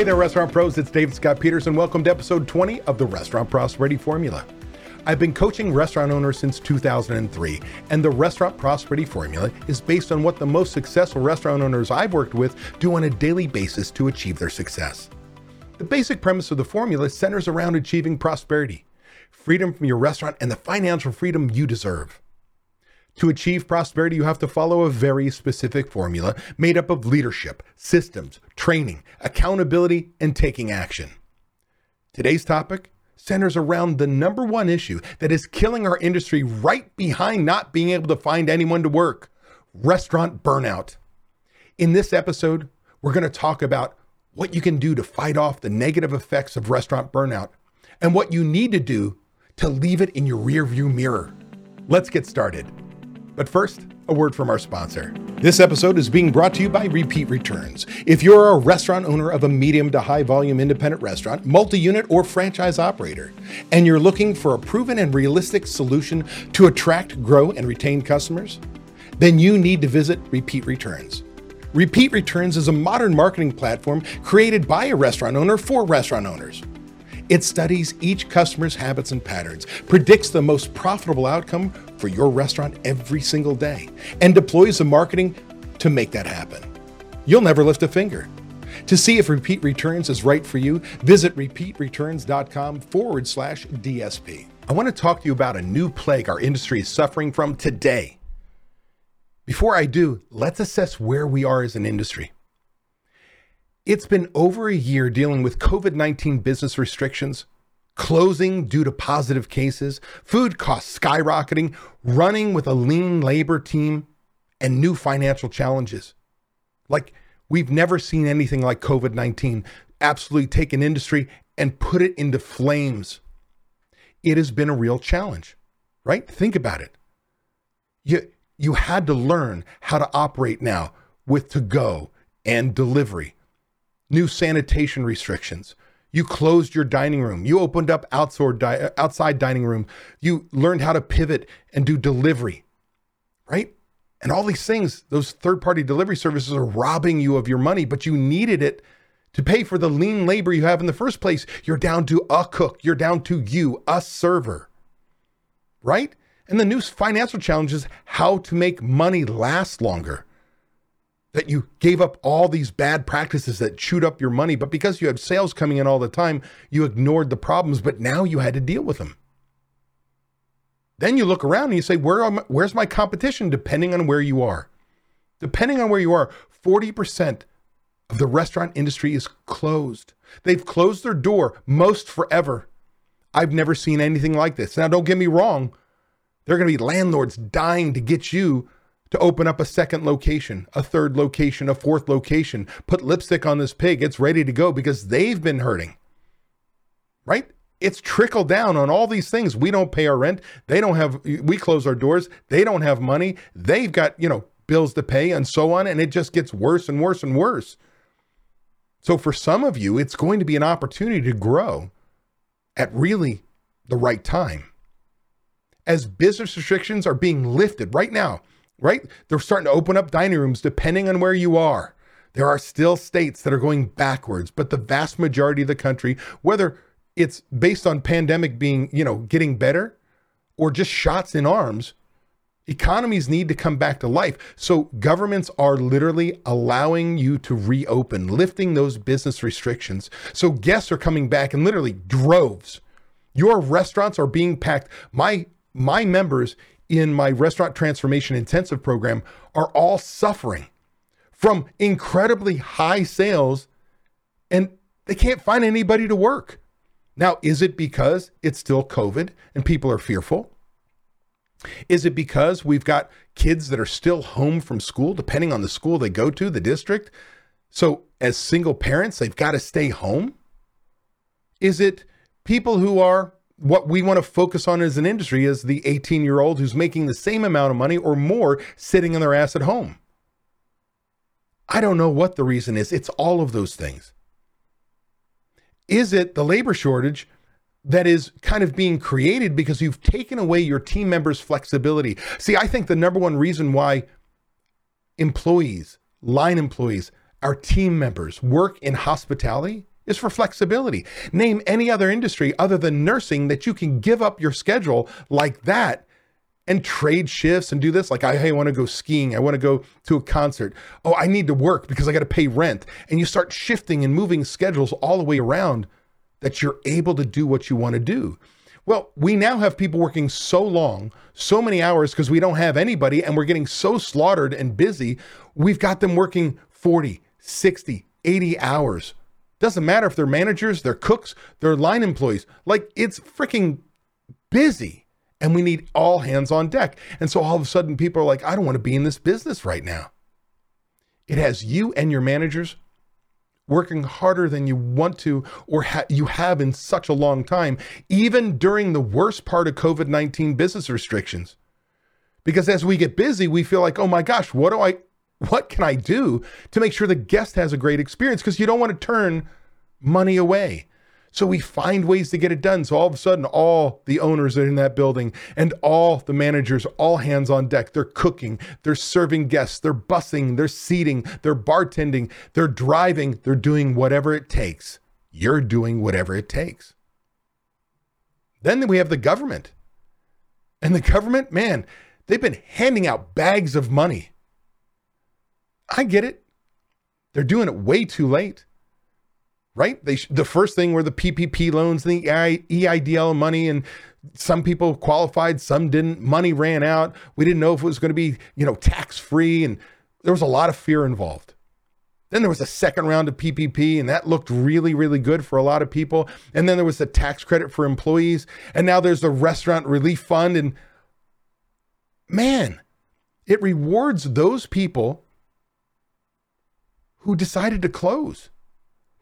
Hey there, restaurant pros. It's David Scott Peterson. welcome to episode 20 of the Restaurant Prosperity Formula. I've been coaching restaurant owners since 2003, and the Restaurant Prosperity Formula is based on what the most successful restaurant owners I've worked with do on a daily basis to achieve their success. The basic premise of the formula centers around achieving prosperity, freedom from your restaurant, and the financial freedom you deserve. To achieve prosperity, you have to follow a very specific formula made up of leadership, systems, training, accountability, and taking action. Today's topic centers around the number one issue that is killing our industry right behind not being able to find anyone to work restaurant burnout. In this episode, we're going to talk about what you can do to fight off the negative effects of restaurant burnout and what you need to do to leave it in your rearview mirror. Let's get started. But first, a word from our sponsor. This episode is being brought to you by Repeat Returns. If you're a restaurant owner of a medium to high volume independent restaurant, multi unit, or franchise operator, and you're looking for a proven and realistic solution to attract, grow, and retain customers, then you need to visit Repeat Returns. Repeat Returns is a modern marketing platform created by a restaurant owner for restaurant owners. It studies each customer's habits and patterns, predicts the most profitable outcome for your restaurant every single day, and deploys the marketing to make that happen. You'll never lift a finger. To see if Repeat Returns is right for you, visit repeatreturns.com forward slash DSP. I want to talk to you about a new plague our industry is suffering from today. Before I do, let's assess where we are as an industry. It's been over a year dealing with COVID 19 business restrictions, closing due to positive cases, food costs skyrocketing, running with a lean labor team, and new financial challenges. Like, we've never seen anything like COVID 19 absolutely take an industry and put it into flames. It has been a real challenge, right? Think about it. You, you had to learn how to operate now with to go and delivery new sanitation restrictions. You closed your dining room. You opened up outside, outside dining room. You learned how to pivot and do delivery, right? And all these things, those third party delivery services are robbing you of your money, but you needed it to pay for the lean labor you have in the first place. You're down to a cook, you're down to you, a server, right? And the new financial challenge is how to make money last longer that you gave up all these bad practices that chewed up your money, but because you had sales coming in all the time, you ignored the problems, but now you had to deal with them. Then you look around and you say, Where am, where's my competition? Depending on where you are. Depending on where you are, 40% of the restaurant industry is closed. They've closed their door, most forever. I've never seen anything like this. Now, don't get me wrong, there are going to be landlords dying to get you to open up a second location, a third location, a fourth location, put lipstick on this pig. It's ready to go because they've been hurting. Right? It's trickled down on all these things. We don't pay our rent. They don't have, we close our doors. They don't have money. They've got, you know, bills to pay and so on. And it just gets worse and worse and worse. So for some of you, it's going to be an opportunity to grow at really the right time. As business restrictions are being lifted right now, right? They're starting to open up dining rooms depending on where you are. There are still states that are going backwards, but the vast majority of the country, whether it's based on pandemic being, you know, getting better or just shots in arms, economies need to come back to life. So governments are literally allowing you to reopen, lifting those business restrictions. So guests are coming back in literally droves. Your restaurants are being packed. My my members in my restaurant transformation intensive program are all suffering from incredibly high sales and they can't find anybody to work. Now, is it because it's still COVID and people are fearful? Is it because we've got kids that are still home from school, depending on the school they go to, the district? So, as single parents, they've got to stay home? Is it people who are what we want to focus on as an industry is the 18 year old who's making the same amount of money or more sitting in their ass at home. I don't know what the reason is. It's all of those things. Is it the labor shortage that is kind of being created because you've taken away your team members' flexibility? See, I think the number one reason why employees, line employees, our team members work in hospitality is for flexibility. Name any other industry other than nursing that you can give up your schedule like that and trade shifts and do this. Like, I, hey, I want to go skiing. I want to go to a concert. Oh, I need to work because I got to pay rent. And you start shifting and moving schedules all the way around that you're able to do what you want to do. Well, we now have people working so long, so many hours because we don't have anybody and we're getting so slaughtered and busy. We've got them working 40, 60, 80 hours. Doesn't matter if they're managers, they're cooks, they're line employees. Like it's freaking busy and we need all hands on deck. And so all of a sudden people are like, I don't want to be in this business right now. It has you and your managers working harder than you want to or ha- you have in such a long time, even during the worst part of COVID 19 business restrictions. Because as we get busy, we feel like, oh my gosh, what do I, what can I do to make sure the guest has a great experience? Because you don't want to turn money away. So we find ways to get it done. So all of a sudden, all the owners are in that building and all the managers, all hands on deck. They're cooking, they're serving guests, they're bussing, they're seating, they're bartending, they're driving, they're doing whatever it takes. You're doing whatever it takes. Then we have the government. And the government, man, they've been handing out bags of money. I get it. They're doing it way too late right? They the first thing were the PPP loans, the EIDL money, and some people qualified, some didn't. Money ran out. We didn't know if it was going to be, you know, tax free, and there was a lot of fear involved. Then there was a second round of PPP, and that looked really, really good for a lot of people. And then there was the tax credit for employees, and now there's the restaurant relief fund. And man, it rewards those people who decided to close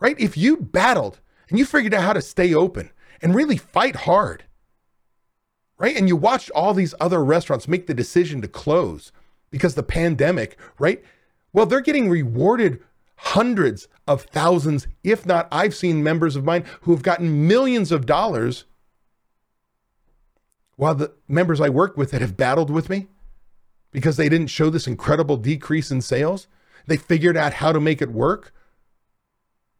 right? If you battled and you figured out how to stay open and really fight hard, right? And you watched all these other restaurants make the decision to close because the pandemic, right? Well, they're getting rewarded hundreds of thousands, if not, I've seen members of mine who have gotten millions of dollars while the members I work with that have battled with me because they didn't show this incredible decrease in sales. They figured out how to make it work.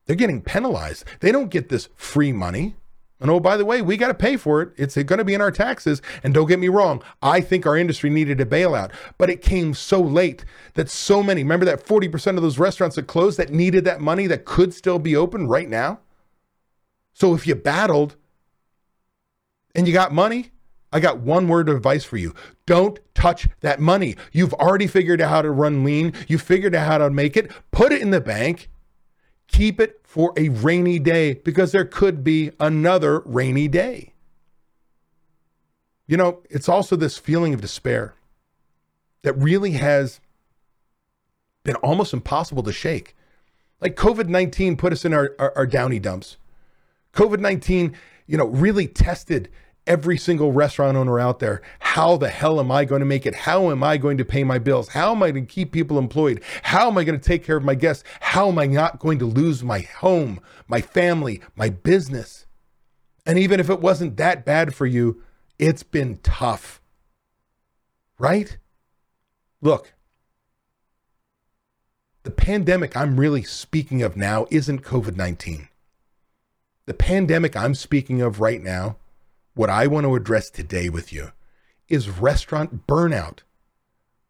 They're getting penalized. They don't get this free money. And oh, by the way, we got to pay for it. It's going to be in our taxes. And don't get me wrong, I think our industry needed a bailout, but it came so late that so many, remember that 40% of those restaurants that closed that needed that money that could still be open right now? So if you battled and you got money, I got one word of advice for you. Don't touch that money. You've already figured out how to run lean. You figured out how to make it. Put it in the bank Keep it for a rainy day because there could be another rainy day. You know, it's also this feeling of despair that really has been almost impossible to shake. Like COVID 19 put us in our, our, our downy dumps. COVID 19, you know, really tested every single restaurant owner out there. How the hell am I going to make it? How am I going to pay my bills? How am I going to keep people employed? How am I going to take care of my guests? How am I not going to lose my home, my family, my business? And even if it wasn't that bad for you, it's been tough. Right? Look, the pandemic I'm really speaking of now isn't COVID 19. The pandemic I'm speaking of right now what I want to address today with you is restaurant burnout.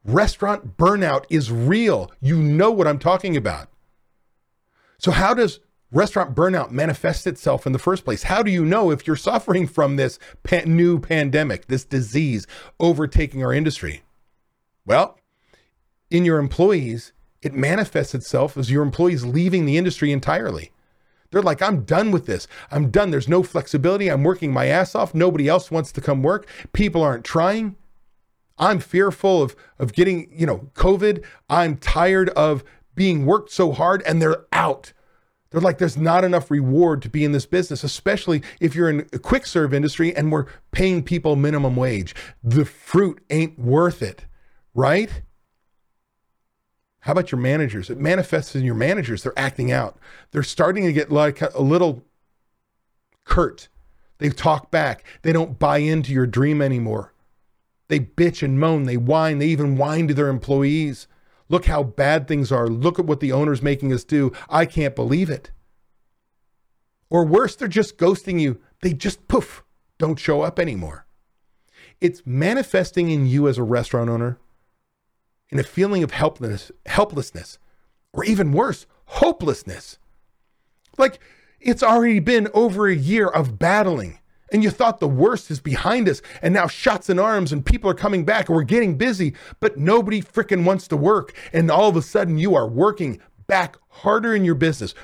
Restaurant burnout is real. You know what I'm talking about. So, how does restaurant burnout manifest itself in the first place? How do you know if you're suffering from this pa- new pandemic, this disease overtaking our industry? Well, in your employees, it manifests itself as your employees leaving the industry entirely. They're like, I'm done with this. I'm done. There's no flexibility. I'm working my ass off. Nobody else wants to come work. People aren't trying. I'm fearful of, of getting, you know, COVID. I'm tired of being worked so hard and they're out. They're like, there's not enough reward to be in this business, especially if you're in a quick serve industry and we're paying people minimum wage. The fruit ain't worth it, right? How about your managers? It manifests in your managers. They're acting out. They're starting to get like a little curt. They talk back. They don't buy into your dream anymore. They bitch and moan. They whine. They even whine to their employees. Look how bad things are. Look at what the owner's making us do. I can't believe it. Or worse, they're just ghosting you. They just poof, don't show up anymore. It's manifesting in you as a restaurant owner in a feeling of helplessness, helplessness, or even worse, hopelessness. Like it's already been over a year of battling, and you thought the worst is behind us, and now shots in arms, and people are coming back, and we're getting busy, but nobody freaking wants to work. And all of a sudden, you are working back harder in your business.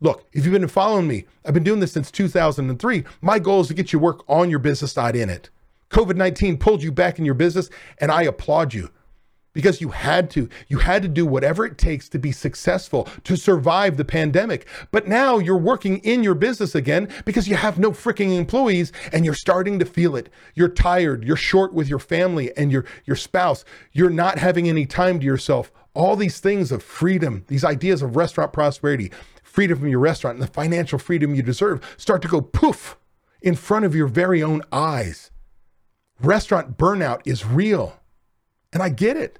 Look, if you've been following me, I've been doing this since 2003. My goal is to get you work on your business, not in it. COVID 19 pulled you back in your business, and I applaud you because you had to. You had to do whatever it takes to be successful, to survive the pandemic. But now you're working in your business again because you have no freaking employees and you're starting to feel it. You're tired, you're short with your family and your, your spouse, you're not having any time to yourself. All these things of freedom, these ideas of restaurant prosperity, freedom from your restaurant, and the financial freedom you deserve start to go poof in front of your very own eyes. Restaurant burnout is real. And I get it.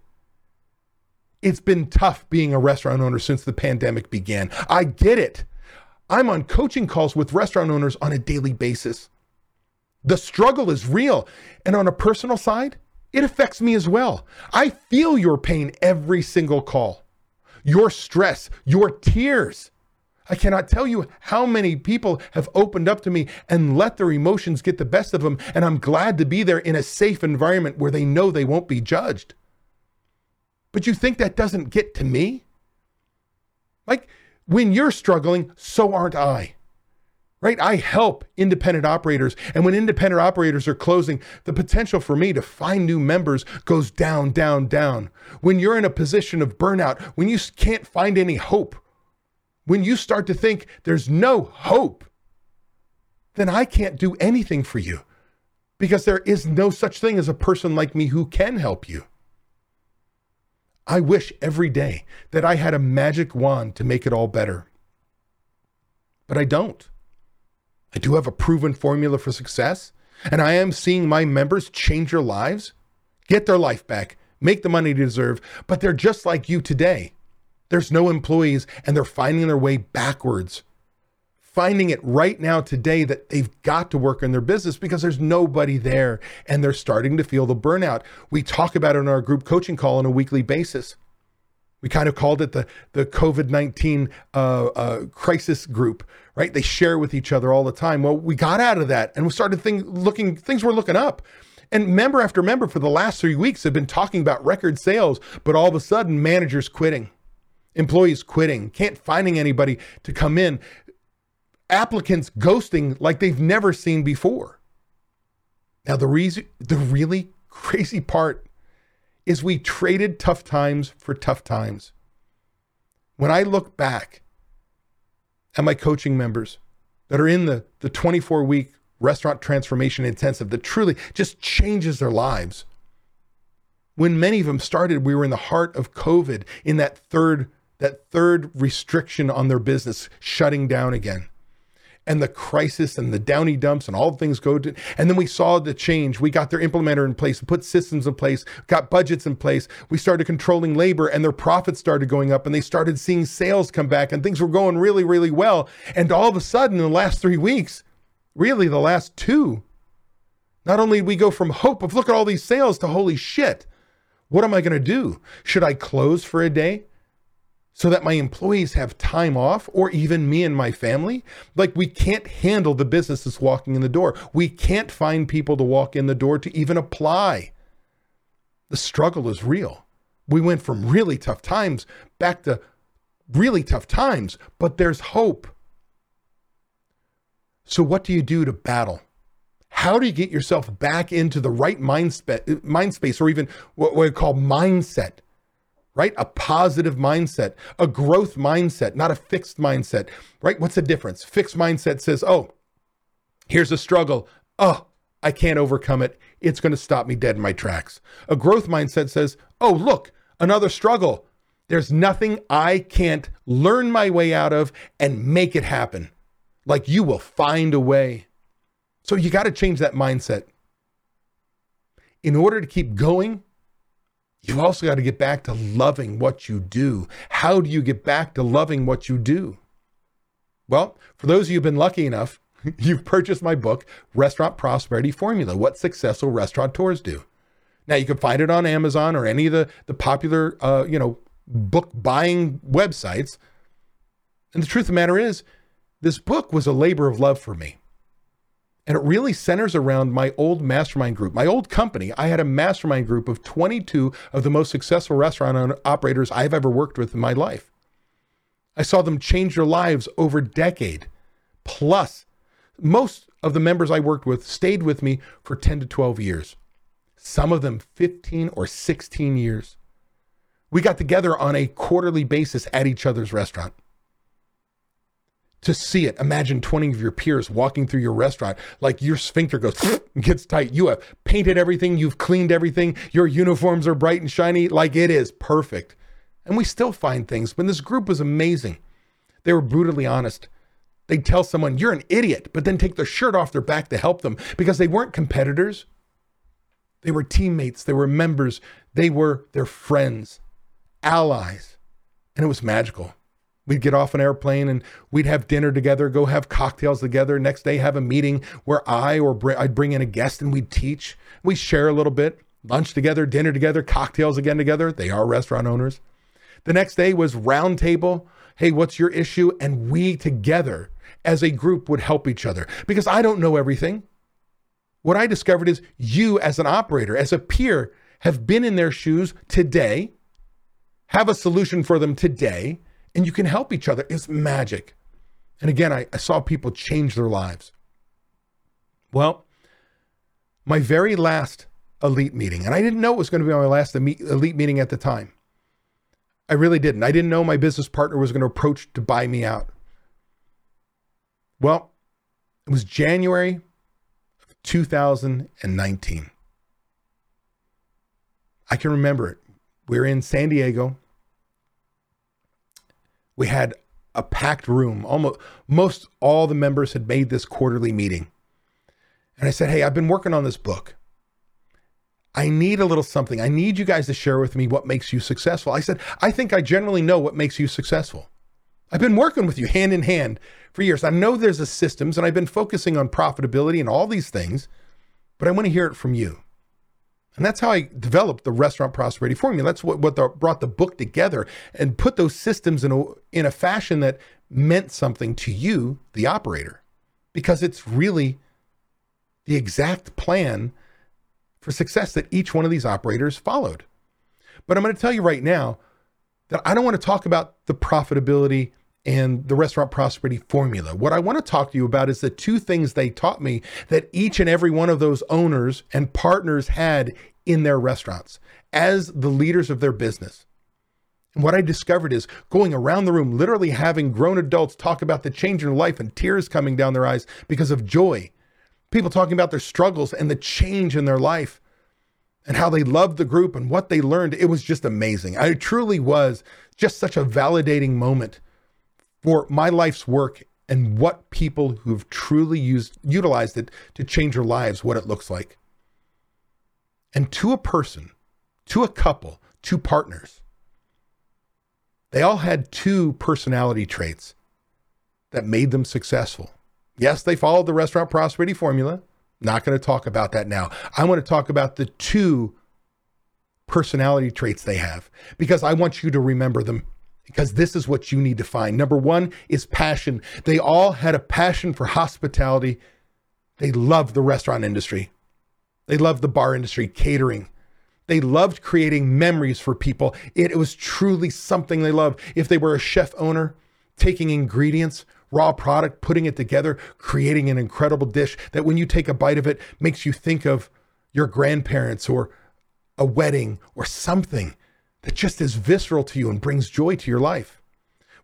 It's been tough being a restaurant owner since the pandemic began. I get it. I'm on coaching calls with restaurant owners on a daily basis. The struggle is real. And on a personal side, it affects me as well. I feel your pain every single call, your stress, your tears. I cannot tell you how many people have opened up to me and let their emotions get the best of them. And I'm glad to be there in a safe environment where they know they won't be judged. But you think that doesn't get to me? Like when you're struggling, so aren't I. Right? I help independent operators. And when independent operators are closing, the potential for me to find new members goes down, down, down. When you're in a position of burnout, when you can't find any hope, when you start to think there's no hope, then I can't do anything for you because there is no such thing as a person like me who can help you. I wish every day that I had a magic wand to make it all better. But I don't. I do have a proven formula for success, and I am seeing my members change their lives, get their life back, make the money they deserve, but they're just like you today. There's no employees and they're finding their way backwards. Finding it right now today that they've got to work in their business because there's nobody there and they're starting to feel the burnout. We talk about it in our group coaching call on a weekly basis. We kind of called it the, the COVID 19 uh, uh, crisis group, right? They share with each other all the time. Well, we got out of that and we started think, looking, things were looking up. And member after member for the last three weeks have been talking about record sales, but all of a sudden, managers quitting employees quitting, can't finding anybody to come in, applicants ghosting like they've never seen before. Now the reason the really crazy part is we traded tough times for tough times. When I look back at my coaching members that are in the, the 24 week restaurant transformation intensive that truly just changes their lives. When many of them started, we were in the heart of COVID in that third that third restriction on their business shutting down again and the crisis and the downy dumps and all the things go to and then we saw the change. We got their implementer in place put systems in place got budgets in place. We started controlling labor and their profits started going up and they started seeing sales come back and things were going really really well. And all of a sudden in the last three weeks really the last two not only we go from hope of look at all these sales to holy shit what am i going to do? Should i close for a day so that my employees have time off or even me and my family. Like we can't handle the business that's walking in the door. We can't find people to walk in the door to even apply. The struggle is real. We went from really tough times back to really tough times, but there's hope. So, what do you do to battle? How do you get yourself back into the right mind, mind space or even what we call mindset? Right? A positive mindset, a growth mindset, not a fixed mindset, right? What's the difference? Fixed mindset says, oh, here's a struggle. Oh, I can't overcome it. It's going to stop me dead in my tracks. A growth mindset says, oh, look, another struggle. There's nothing I can't learn my way out of and make it happen. Like you will find a way. So you got to change that mindset. In order to keep going, you also got to get back to loving what you do. How do you get back to loving what you do? Well, for those of you who've been lucky enough, you've purchased my book, Restaurant Prosperity Formula What Successful Restaurateurs Do. Now, you can find it on Amazon or any of the, the popular, uh, you know, book buying websites. And the truth of the matter is, this book was a labor of love for me. And it really centers around my old mastermind group, my old company. I had a mastermind group of 22 of the most successful restaurant operators I've ever worked with in my life. I saw them change their lives over decade. Plus, most of the members I worked with stayed with me for 10 to 12 years, some of them 15 or 16 years. We got together on a quarterly basis at each other's restaurant to see it. Imagine 20 of your peers walking through your restaurant like your sphincter goes gets tight. You have painted everything, you've cleaned everything, your uniforms are bright and shiny, like it is perfect. And we still find things, but this group was amazing. They were brutally honest. They'd tell someone, You're an idiot, but then take their shirt off their back to help them because they weren't competitors. They were teammates, they were members, they were their friends, allies. And it was magical. We'd get off an airplane and we'd have dinner together, go have cocktails together. Next day, have a meeting where I or br- I'd bring in a guest and we'd teach. We share a little bit, lunch together, dinner together, cocktails again together. They are restaurant owners. The next day was roundtable. Hey, what's your issue? And we together as a group would help each other because I don't know everything. What I discovered is you, as an operator, as a peer, have been in their shoes today, have a solution for them today, and you can help each other. It's magic. And again, I, I saw people change their lives. Well, my very last elite meeting, and I didn't know it was going to be my last elite meeting at the time. I really didn't. I didn't know my business partner was going to approach to buy me out. Well, it was January of 2019. I can remember it. We we're in San Diego we had a packed room. Almost most all the members had made this quarterly meeting. And I said, "Hey, I've been working on this book. I need a little something. I need you guys to share with me what makes you successful." I said, "I think I generally know what makes you successful. I've been working with you hand in hand for years. I know there's a systems and I've been focusing on profitability and all these things, but I want to hear it from you." And that's how I developed the restaurant prosperity formula. That's what, what the, brought the book together and put those systems in a, in a fashion that meant something to you, the operator, because it's really the exact plan for success that each one of these operators followed. But I'm going to tell you right now that I don't want to talk about the profitability and the restaurant prosperity formula. What I want to talk to you about is the two things they taught me that each and every one of those owners and partners had in their restaurants as the leaders of their business. And what I discovered is going around the room, literally having grown adults talk about the change in life and tears coming down their eyes because of joy. People talking about their struggles and the change in their life and how they loved the group and what they learned. It was just amazing. It truly was just such a validating moment for my life's work and what people who've truly used utilized it to change their lives what it looks like. And to a person to a couple two partners they all had two personality traits that made them successful. Yes they followed the restaurant prosperity formula. Not going to talk about that now. I want to talk about the two personality traits they have because i want you to remember them because this is what you need to find. Number one is passion. They all had a passion for hospitality. They loved the restaurant industry, they loved the bar industry, catering. They loved creating memories for people. It, it was truly something they loved. If they were a chef owner, taking ingredients, raw product, putting it together, creating an incredible dish that when you take a bite of it makes you think of your grandparents or a wedding or something that just is visceral to you and brings joy to your life.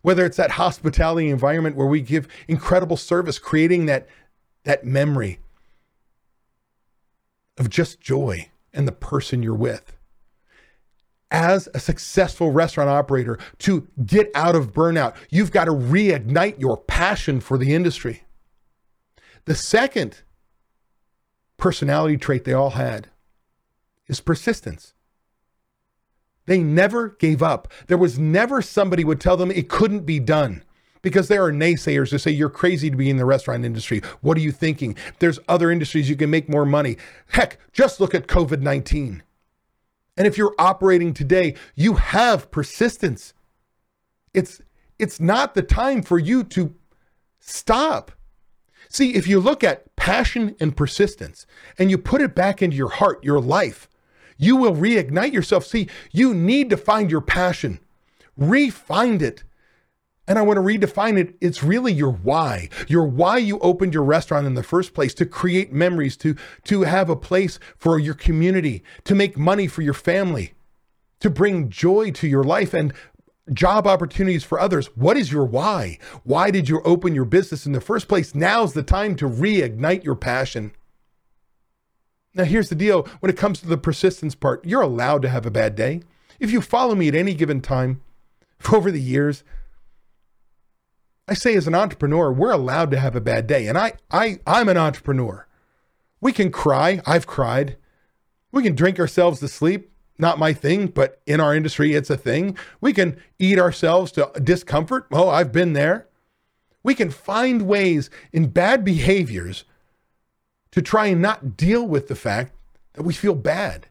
Whether it's that hospitality environment where we give incredible service, creating that, that memory of just joy and the person you're with. As a successful restaurant operator, to get out of burnout, you've got to reignite your passion for the industry. The second personality trait they all had is persistence. They never gave up. There was never somebody would tell them it couldn't be done. because there are naysayers who say you're crazy to be in the restaurant industry. What are you thinking? There's other industries you can make more money. Heck, just look at COVID 19. And if you're operating today, you have persistence. It's it's not the time for you to stop. See, if you look at passion and persistence and you put it back into your heart, your life, you will reignite yourself. See, you need to find your passion, refind it. And I want to redefine it. It's really your why. Your why you opened your restaurant in the first place to create memories, to, to have a place for your community, to make money for your family, to bring joy to your life and job opportunities for others. What is your why? Why did you open your business in the first place? Now's the time to reignite your passion. Now, here's the deal when it comes to the persistence part, you're allowed to have a bad day. If you follow me at any given time over the years, I say as an entrepreneur, we're allowed to have a bad day. And I, I, I'm an entrepreneur. We can cry. I've cried. We can drink ourselves to sleep not my thing, but in our industry, it's a thing. We can eat ourselves to discomfort. Oh, I've been there. We can find ways in bad behaviors to try and not deal with the fact that we feel bad.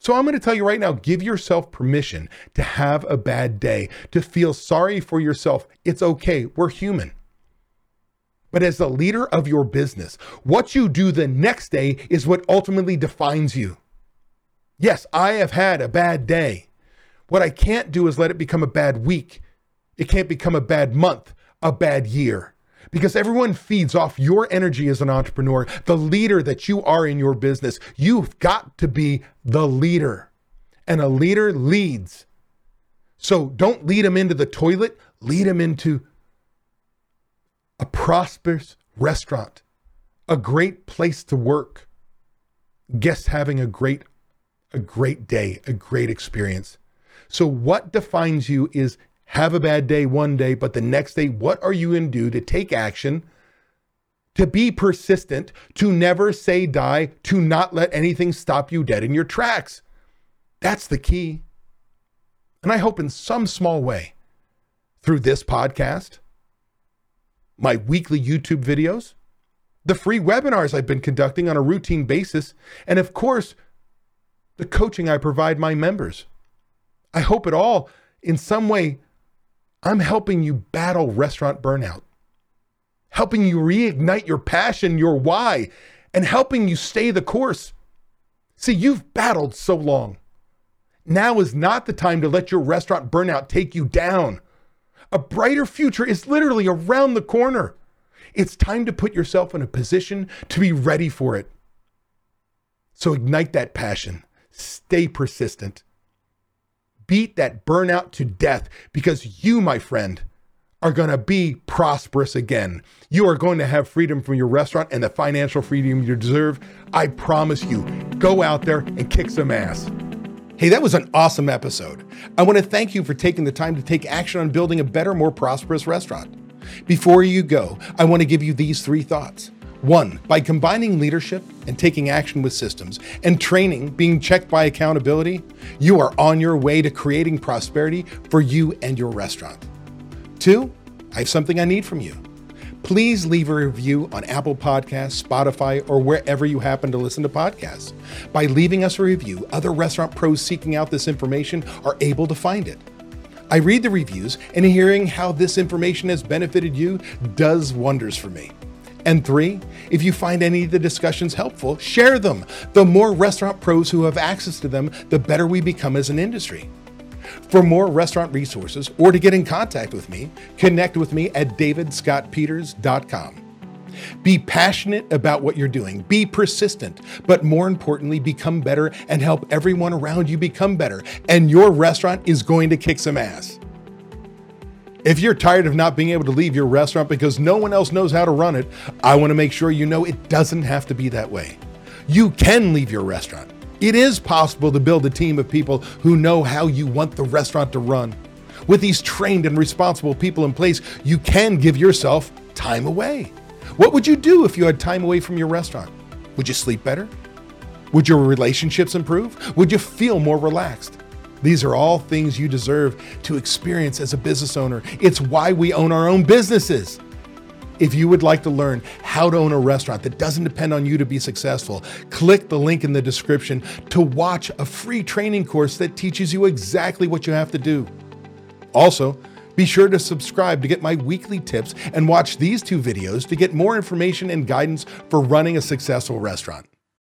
So I'm going to tell you right now give yourself permission to have a bad day, to feel sorry for yourself. It's okay. We're human. But as the leader of your business, what you do the next day is what ultimately defines you. Yes, I have had a bad day. What I can't do is let it become a bad week. It can't become a bad month, a bad year. Because everyone feeds off your energy as an entrepreneur, the leader that you are in your business. You've got to be the leader. And a leader leads. So don't lead them into the toilet, lead them into a prosperous restaurant, a great place to work, guests having a great a great day, a great experience. So, what defines you is have a bad day one day, but the next day, what are you going to do to take action, to be persistent, to never say die, to not let anything stop you dead in your tracks? That's the key. And I hope in some small way, through this podcast, my weekly YouTube videos, the free webinars I've been conducting on a routine basis, and of course, the coaching I provide my members. I hope it all, in some way, I'm helping you battle restaurant burnout, helping you reignite your passion, your why, and helping you stay the course. See, you've battled so long. Now is not the time to let your restaurant burnout take you down. A brighter future is literally around the corner. It's time to put yourself in a position to be ready for it. So ignite that passion. Stay persistent. Beat that burnout to death because you, my friend, are going to be prosperous again. You are going to have freedom from your restaurant and the financial freedom you deserve. I promise you. Go out there and kick some ass. Hey, that was an awesome episode. I want to thank you for taking the time to take action on building a better, more prosperous restaurant. Before you go, I want to give you these three thoughts. One, by combining leadership and taking action with systems, and training being checked by accountability, you are on your way to creating prosperity for you and your restaurant. Two, I have something I need from you. Please leave a review on Apple Podcasts, Spotify, or wherever you happen to listen to podcasts. By leaving us a review, other restaurant pros seeking out this information are able to find it. I read the reviews, and hearing how this information has benefited you does wonders for me. And three, if you find any of the discussions helpful, share them. The more restaurant pros who have access to them, the better we become as an industry. For more restaurant resources or to get in contact with me, connect with me at davidscottpeters.com. Be passionate about what you're doing, be persistent, but more importantly, become better and help everyone around you become better. And your restaurant is going to kick some ass. If you're tired of not being able to leave your restaurant because no one else knows how to run it, I want to make sure you know it doesn't have to be that way. You can leave your restaurant. It is possible to build a team of people who know how you want the restaurant to run. With these trained and responsible people in place, you can give yourself time away. What would you do if you had time away from your restaurant? Would you sleep better? Would your relationships improve? Would you feel more relaxed? These are all things you deserve to experience as a business owner. It's why we own our own businesses. If you would like to learn how to own a restaurant that doesn't depend on you to be successful, click the link in the description to watch a free training course that teaches you exactly what you have to do. Also, be sure to subscribe to get my weekly tips and watch these two videos to get more information and guidance for running a successful restaurant.